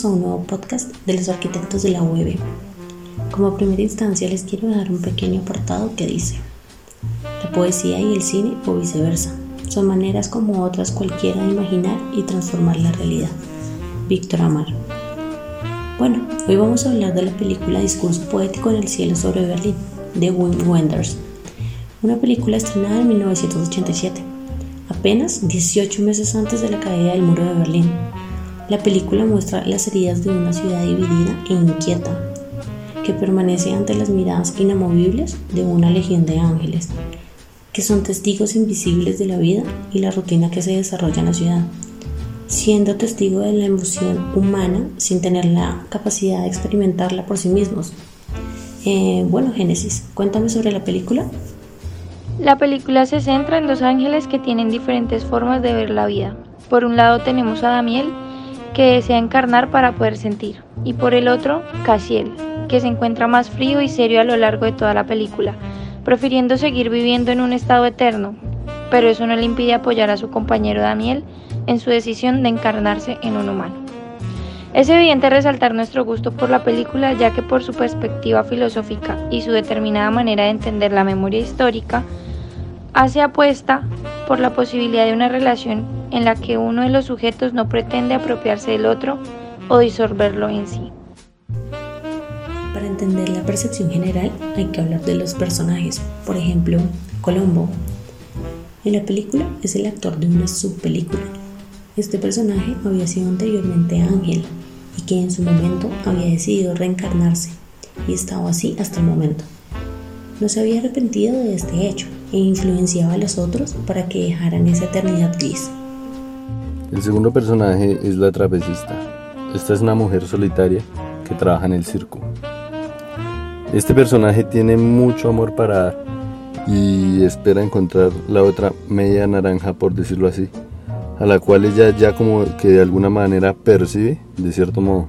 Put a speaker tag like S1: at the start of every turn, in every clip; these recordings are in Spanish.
S1: Bienvenidos a un nuevo podcast de los arquitectos de la UEB. Como primera instancia les quiero dar un pequeño apartado que dice, la poesía y el cine o viceversa son maneras como otras cualquiera de imaginar y transformar la realidad. Víctor Amar. Bueno, hoy vamos a hablar de la película Discurso Poético en el Cielo sobre Berlín, de Wim Wenders, una película estrenada en 1987, apenas 18 meses antes de la caída del muro de Berlín. La película muestra las heridas de una ciudad dividida e inquieta, que permanece ante las miradas inamovibles de una legión de ángeles, que son testigos invisibles de la vida y la rutina que se desarrolla en la ciudad, siendo testigo de la emoción humana sin tener la capacidad de experimentarla por sí mismos. Eh, bueno, Génesis, cuéntame sobre la película.
S2: La película se centra en dos ángeles que tienen diferentes formas de ver la vida. Por un lado tenemos a Damiel, que desea encarnar para poder sentir, y por el otro, Casiel, que se encuentra más frío y serio a lo largo de toda la película, prefiriendo seguir viviendo en un estado eterno, pero eso no le impide apoyar a su compañero Damiel en su decisión de encarnarse en un humano. Es evidente resaltar nuestro gusto por la película ya que por su perspectiva filosófica y su determinada manera de entender la memoria histórica, hace apuesta por la posibilidad de una relación en la que uno de los sujetos no pretende apropiarse del otro o disolverlo en sí.
S1: Para entender la percepción general hay que hablar de los personajes. Por ejemplo, Colombo. En la película es el actor de una subpelícula. Este personaje había sido anteriormente Ángel y que en su momento había decidido reencarnarse y estaba así hasta el momento. No se había arrepentido de este hecho e influenciaba a los otros para que dejaran esa eternidad gris.
S3: El segundo personaje es la trapecista. Esta es una mujer solitaria que trabaja en el circo. Este personaje tiene mucho amor para dar y espera encontrar la otra media naranja, por decirlo así, a la cual ella ya como que de alguna manera percibe, de cierto modo.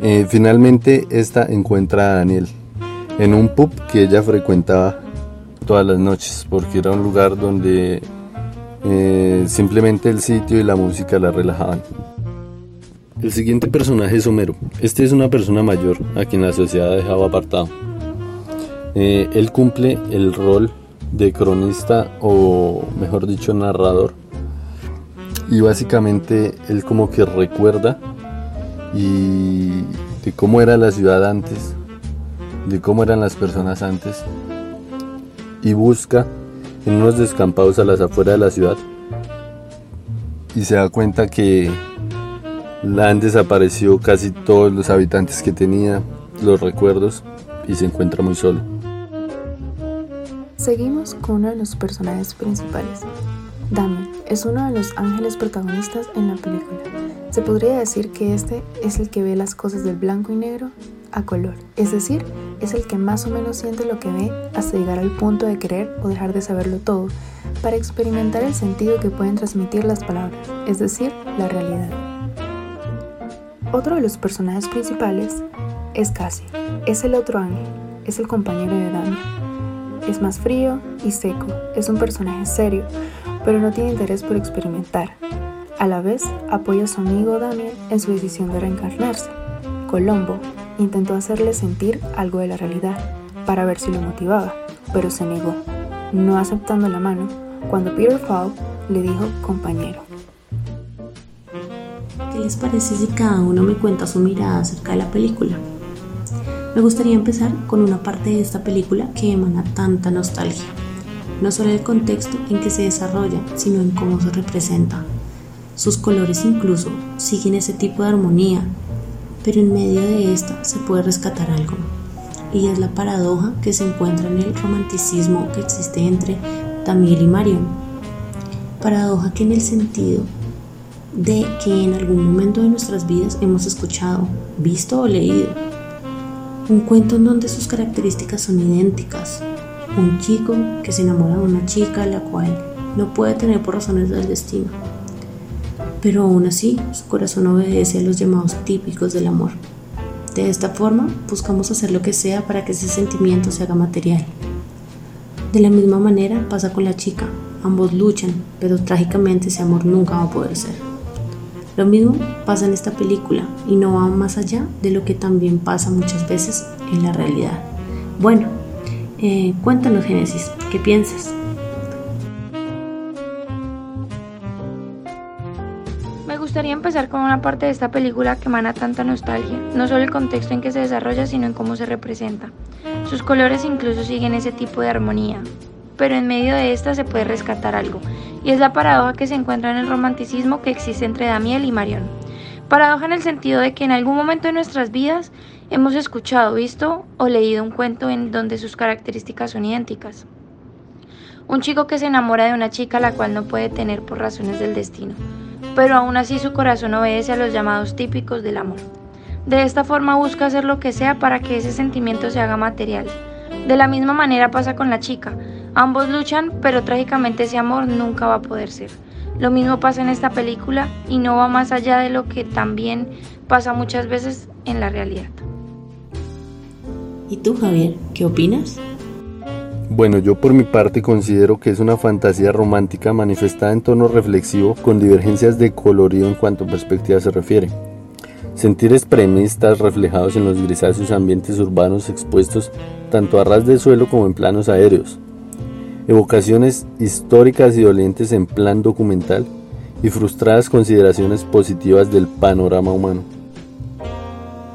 S3: Eh, finalmente esta encuentra a Daniel en un pub que ella frecuentaba todas las noches, porque era un lugar donde eh, simplemente el sitio y la música la relajaban. El siguiente personaje es Homero. Este es una persona mayor a quien la sociedad ha dejado apartado. Eh, él cumple el rol de cronista o mejor dicho narrador. Y básicamente él como que recuerda y de cómo era la ciudad antes, de cómo eran las personas antes y busca en unos descampados a las afueras de la ciudad y se da cuenta que la han desaparecido casi todos los habitantes que tenía, los recuerdos y se encuentra muy solo.
S4: Seguimos con uno de los personajes principales. Damien es uno de los ángeles protagonistas en la película. Se podría decir que este es el que ve las cosas del blanco y negro a color, es decir, es el que más o menos siente lo que ve hasta llegar al punto de querer o dejar de saberlo todo, para experimentar el sentido que pueden transmitir las palabras, es decir, la realidad. Otro de los personajes principales es Cassie, es el otro ángel, es el compañero de Dami. Es más frío y seco, es un personaje serio, pero no tiene interés por experimentar. A la vez, apoya a su amigo Damien en su decisión de reencarnarse. Colombo intentó hacerle sentir algo de la realidad para ver si lo motivaba, pero se negó, no aceptando la mano cuando Peter Falk le dijo compañero.
S1: ¿Qué les parece si cada uno me cuenta su mirada acerca de la película? Me gustaría empezar con una parte de esta película que emana tanta nostalgia, no solo el contexto en que se desarrolla, sino en cómo se representa. Sus colores incluso siguen ese tipo de armonía pero en medio de esta se puede rescatar algo, y es la paradoja que se encuentra en el romanticismo que existe entre Damiel y Marion. Paradoja que en el sentido de que en algún momento de nuestras vidas hemos escuchado, visto o leído un cuento en donde sus características son idénticas. Un chico que se enamora de una chica a la cual no puede tener por razones del destino pero aún así su corazón obedece a los llamados típicos del amor. De esta forma, buscamos hacer lo que sea para que ese sentimiento se haga material. De la misma manera pasa con la chica, ambos luchan, pero trágicamente ese amor nunca va a poder ser. Lo mismo pasa en esta película y no va más allá de lo que también pasa muchas veces en la realidad. Bueno, eh, cuéntanos Génesis, ¿qué piensas?
S2: Gustaría empezar con una parte de esta película que emana tanta nostalgia, no solo el contexto en que se desarrolla, sino en cómo se representa. Sus colores incluso siguen ese tipo de armonía, pero en medio de esta se puede rescatar algo, y es la paradoja que se encuentra en el romanticismo que existe entre Damiel y Marion. Paradoja en el sentido de que en algún momento de nuestras vidas hemos escuchado, visto o leído un cuento en donde sus características son idénticas. Un chico que se enamora de una chica a la cual no puede tener por razones del destino, pero aún así su corazón obedece a los llamados típicos del amor. De esta forma busca hacer lo que sea para que ese sentimiento se haga material. De la misma manera pasa con la chica, Ambos luchan, pero trágicamente ese amor nunca va a poder ser. Lo mismo pasa en esta película y no va más allá de lo que también pasa muchas veces en la realidad.
S1: ¿Y tú, Javier, qué opinas?
S3: Bueno, yo por mi parte considero que es una fantasía romántica manifestada en tono reflexivo con divergencias de colorido en cuanto a perspectiva se refiere. Sentir extremistas reflejados en los grisáceos ambientes urbanos expuestos tanto a ras de suelo como en planos aéreos, evocaciones históricas y dolientes en plan documental y frustradas consideraciones positivas del panorama humano.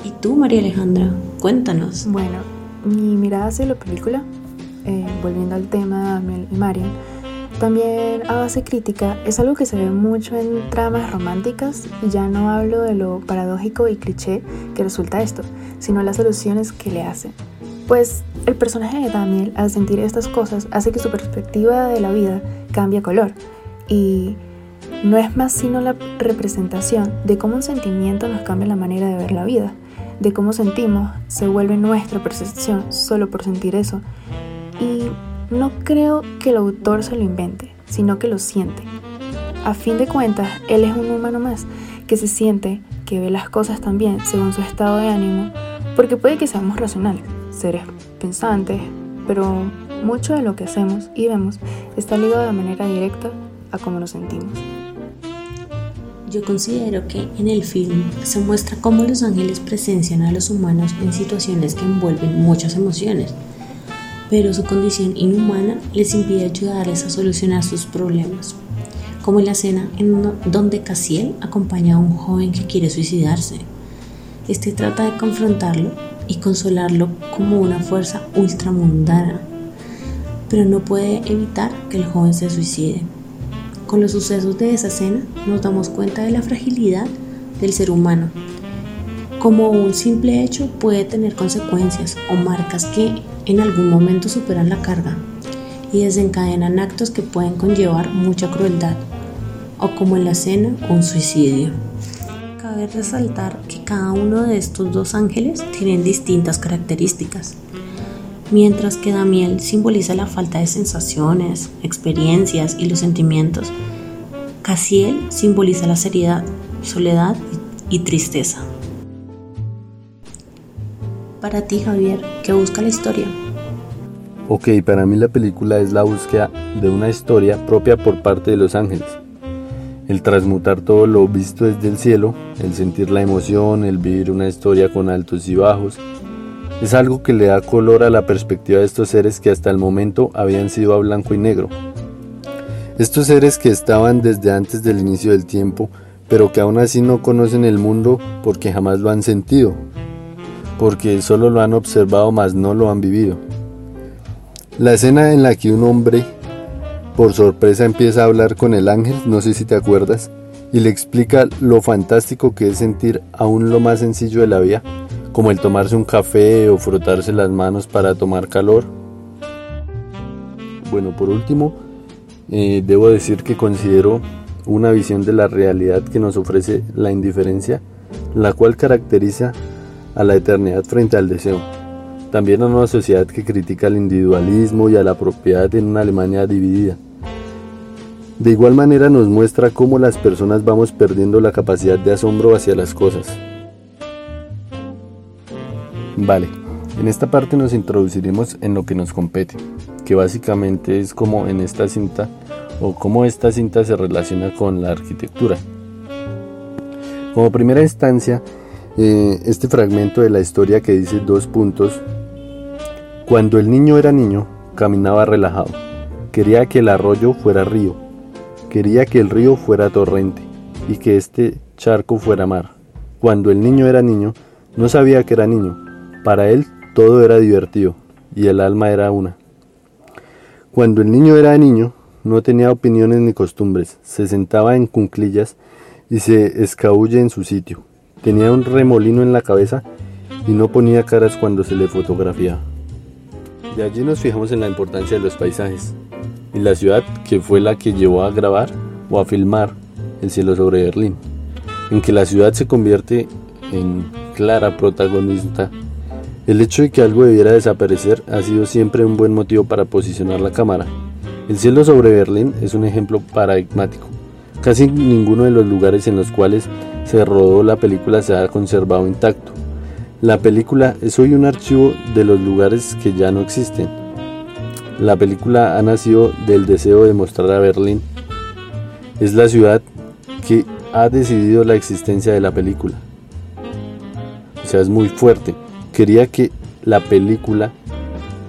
S1: ¿Y tú, María Alejandra? Cuéntanos.
S4: Bueno, mi mirada hacia la película, eh, volviendo al tema de Daniel y Marian, también a base crítica es algo que se ve mucho en tramas románticas y ya no hablo de lo paradójico y cliché que resulta esto, sino las soluciones que le hacen. Pues el personaje de Daniel, al sentir estas cosas, hace que su perspectiva de la vida cambie color. Y no es más sino la representación de cómo un sentimiento nos cambia la manera de ver la vida, de cómo sentimos se vuelve nuestra percepción solo por sentir eso. Y no creo que el autor se lo invente, sino que lo siente. A fin de cuentas, él es un humano más que se siente, que ve las cosas también según su estado de ánimo, porque puede que seamos racionales, seres pensantes, pero mucho de lo que hacemos y vemos está ligado de manera directa a cómo nos sentimos.
S1: Yo considero que en el film se muestra cómo los ángeles presencian a los humanos en situaciones que envuelven muchas emociones, pero su condición inhumana les impide ayudarles a solucionar sus problemas, como en la escena en donde Casiel acompaña a un joven que quiere suicidarse. Este trata de confrontarlo y consolarlo como una fuerza ultramundana, pero no puede evitar que el joven se suicide. Con los sucesos de esa escena nos damos cuenta de la fragilidad del ser humano, como un simple hecho puede tener consecuencias o marcas que en algún momento superan la carga y desencadenan actos que pueden conllevar mucha crueldad, o como en la escena un suicidio cabe resaltar que cada uno de estos dos ángeles tienen distintas características. Mientras que Damiel simboliza la falta de sensaciones, experiencias y los sentimientos, Casiel simboliza la seriedad, soledad y tristeza. Para ti, Javier, ¿qué busca la historia?
S3: Ok, para mí la película es la búsqueda de una historia propia por parte de los ángeles el transmutar todo lo visto desde el cielo, el sentir la emoción, el vivir una historia con altos y bajos, es algo que le da color a la perspectiva de estos seres que hasta el momento habían sido a blanco y negro. Estos seres que estaban desde antes del inicio del tiempo, pero que aún así no conocen el mundo porque jamás lo han sentido, porque solo lo han observado mas no lo han vivido. La escena en la que un hombre por sorpresa empieza a hablar con el ángel, no sé si te acuerdas, y le explica lo fantástico que es sentir aún lo más sencillo de la vida, como el tomarse un café o frotarse las manos para tomar calor. Bueno, por último, eh, debo decir que considero una visión de la realidad que nos ofrece la indiferencia, la cual caracteriza a la eternidad frente al deseo. También a una sociedad que critica el individualismo y a la propiedad en una Alemania dividida. De igual manera nos muestra cómo las personas vamos perdiendo la capacidad de asombro hacia las cosas. Vale, en esta parte nos introduciremos en lo que nos compete, que básicamente es como en esta cinta o cómo esta cinta se relaciona con la arquitectura. Como primera instancia, eh, este fragmento de la historia que dice dos puntos, cuando el niño era niño, caminaba relajado, quería que el arroyo fuera río, quería que el río fuera torrente y que este charco fuera mar. Cuando el niño era niño, no sabía que era niño, para él todo era divertido y el alma era una. Cuando el niño era niño, no tenía opiniones ni costumbres, se sentaba en cunclillas y se escabulle en su sitio. Tenía un remolino en la cabeza y no ponía caras cuando se le fotografiaba. De allí nos fijamos en la importancia de los paisajes y la ciudad que fue la que llevó a grabar o a filmar El cielo sobre Berlín, en que la ciudad se convierte en clara protagonista. El hecho de que algo debiera desaparecer ha sido siempre un buen motivo para posicionar la cámara. El cielo sobre Berlín es un ejemplo paradigmático. Casi ninguno de los lugares en los cuales se rodó la película se ha conservado intacto. La película es hoy un archivo de los lugares que ya no existen. La película ha nacido del deseo de mostrar a Berlín. Es la ciudad que ha decidido la existencia de la película. O sea, es muy fuerte. Quería que la película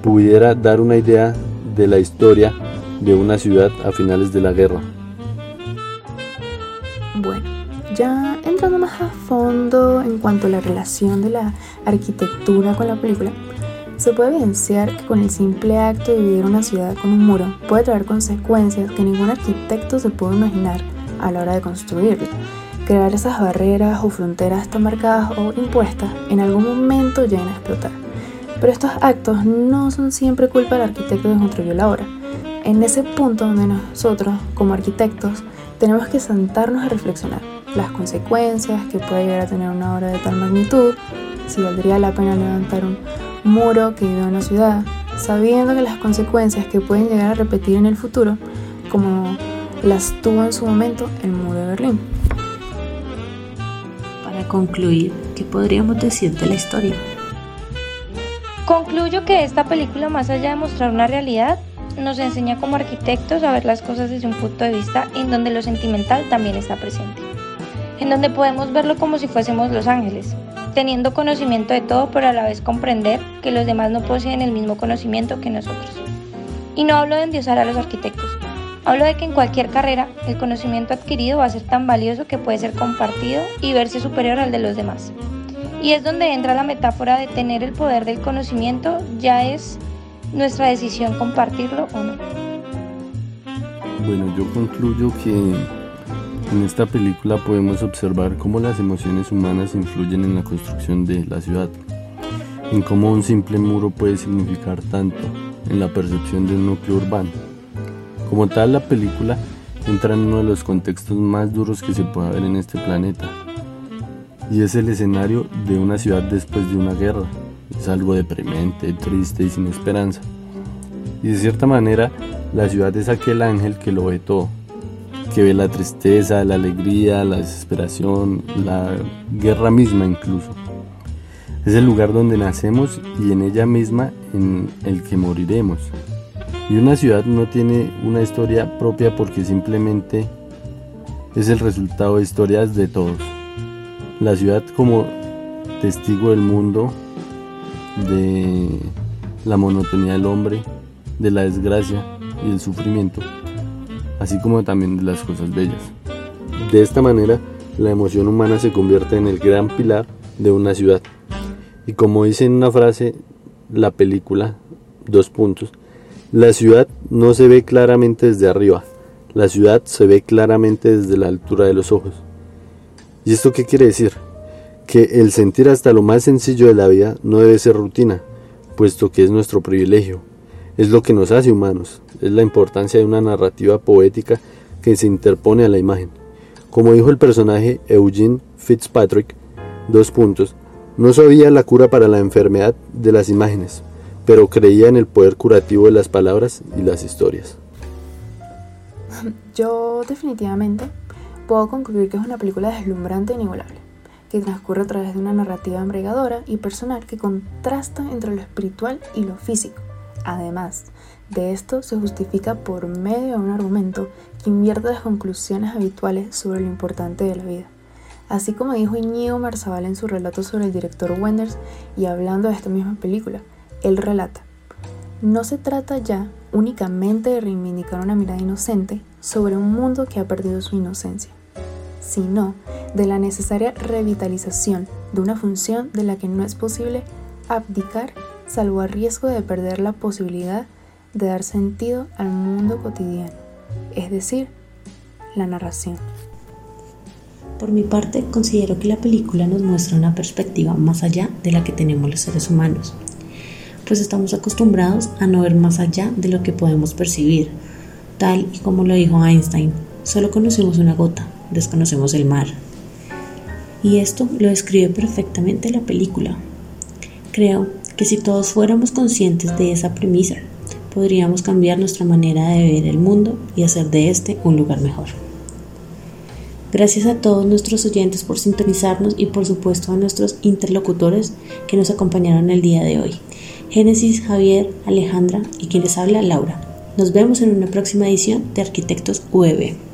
S3: pudiera dar una idea de la historia de una ciudad a finales de la guerra.
S4: Bueno, ya entrando más a fondo en cuanto a la relación de la arquitectura con la película, se puede evidenciar que con el simple acto de vivir una ciudad con un muro puede traer consecuencias que ningún arquitecto se puede imaginar a la hora de construirlo. Crear esas barreras o fronteras tan marcadas o impuestas en algún momento llegan a explotar. Pero estos actos no son siempre culpa del arquitecto que construyó la obra. En ese punto donde nosotros, como arquitectos, tenemos que sentarnos a reflexionar las consecuencias que puede llegar a tener una obra de tal magnitud, si valdría la pena levantar un muro que vive en una ciudad, sabiendo que las consecuencias que pueden llegar a repetir en el futuro, como las tuvo en su momento el muro de Berlín.
S1: Para concluir, ¿qué podríamos decir de la historia?
S2: Concluyo que esta película, más allá de mostrar una realidad, nos enseña como arquitectos a ver las cosas desde un punto de vista en donde lo sentimental también está presente, en donde podemos verlo como si fuésemos los ángeles, teniendo conocimiento de todo, pero a la vez comprender que los demás no poseen el mismo conocimiento que nosotros. Y no hablo de endiosar a los arquitectos, hablo de que en cualquier carrera el conocimiento adquirido va a ser tan valioso que puede ser compartido y verse superior al de los demás. Y es donde entra la metáfora de tener el poder del conocimiento, ya es nuestra decisión compartirlo o no.
S3: Bueno, yo concluyo que en esta película podemos observar cómo las emociones humanas influyen en la construcción de la ciudad, en cómo un simple muro puede significar tanto en la percepción de un núcleo urbano. Como tal, la película entra en uno de los contextos más duros que se puede ver en este planeta, y es el escenario de una ciudad después de una guerra, es algo deprimente, triste y sin esperanza. Y de cierta manera, la ciudad es aquel ángel que lo ve todo, que ve la tristeza, la alegría, la desesperación, la guerra misma incluso. Es el lugar donde nacemos y en ella misma en el que moriremos. Y una ciudad no tiene una historia propia porque simplemente es el resultado de historias de todos. La ciudad como testigo del mundo de la monotonía del hombre, de la desgracia y el sufrimiento, así como también de las cosas bellas. De esta manera, la emoción humana se convierte en el gran pilar de una ciudad. Y como dice en una frase la película, dos puntos, la ciudad no se ve claramente desde arriba, la ciudad se ve claramente desde la altura de los ojos. ¿Y esto qué quiere decir? que el sentir hasta lo más sencillo de la vida no debe ser rutina, puesto que es nuestro privilegio, es lo que nos hace humanos, es la importancia de una narrativa poética que se interpone a la imagen. Como dijo el personaje Eugene Fitzpatrick, dos puntos, no sabía la cura para la enfermedad de las imágenes, pero creía en el poder curativo de las palabras y las historias.
S4: Yo definitivamente puedo concluir que es una película deslumbrante e inigualable que transcurre a través de una narrativa embriagadora y personal que contrasta entre lo espiritual y lo físico. Además, de esto se justifica por medio de un argumento que invierte las conclusiones habituales sobre lo importante de la vida. Así como dijo Iñigo Marzabal en su relato sobre el director Wenders y hablando de esta misma película, él relata, no se trata ya únicamente de reivindicar una mirada inocente sobre un mundo que ha perdido su inocencia, sino de la necesaria revitalización de una función de la que no es posible abdicar salvo a riesgo de perder la posibilidad de dar sentido al mundo cotidiano, es decir, la narración.
S1: Por mi parte, considero que la película nos muestra una perspectiva más allá de la que tenemos los seres humanos, pues estamos acostumbrados a no ver más allá de lo que podemos percibir, tal y como lo dijo Einstein, solo conocemos una gota, desconocemos el mar. Y esto lo describe perfectamente la película. Creo que si todos fuéramos conscientes de esa premisa, podríamos cambiar nuestra manera de ver el mundo y hacer de este un lugar mejor. Gracias a todos nuestros oyentes por sintonizarnos y por supuesto a nuestros interlocutores que nos acompañaron el día de hoy. Génesis, Javier, Alejandra y quien les habla, Laura. Nos vemos en una próxima edición de Arquitectos UEB.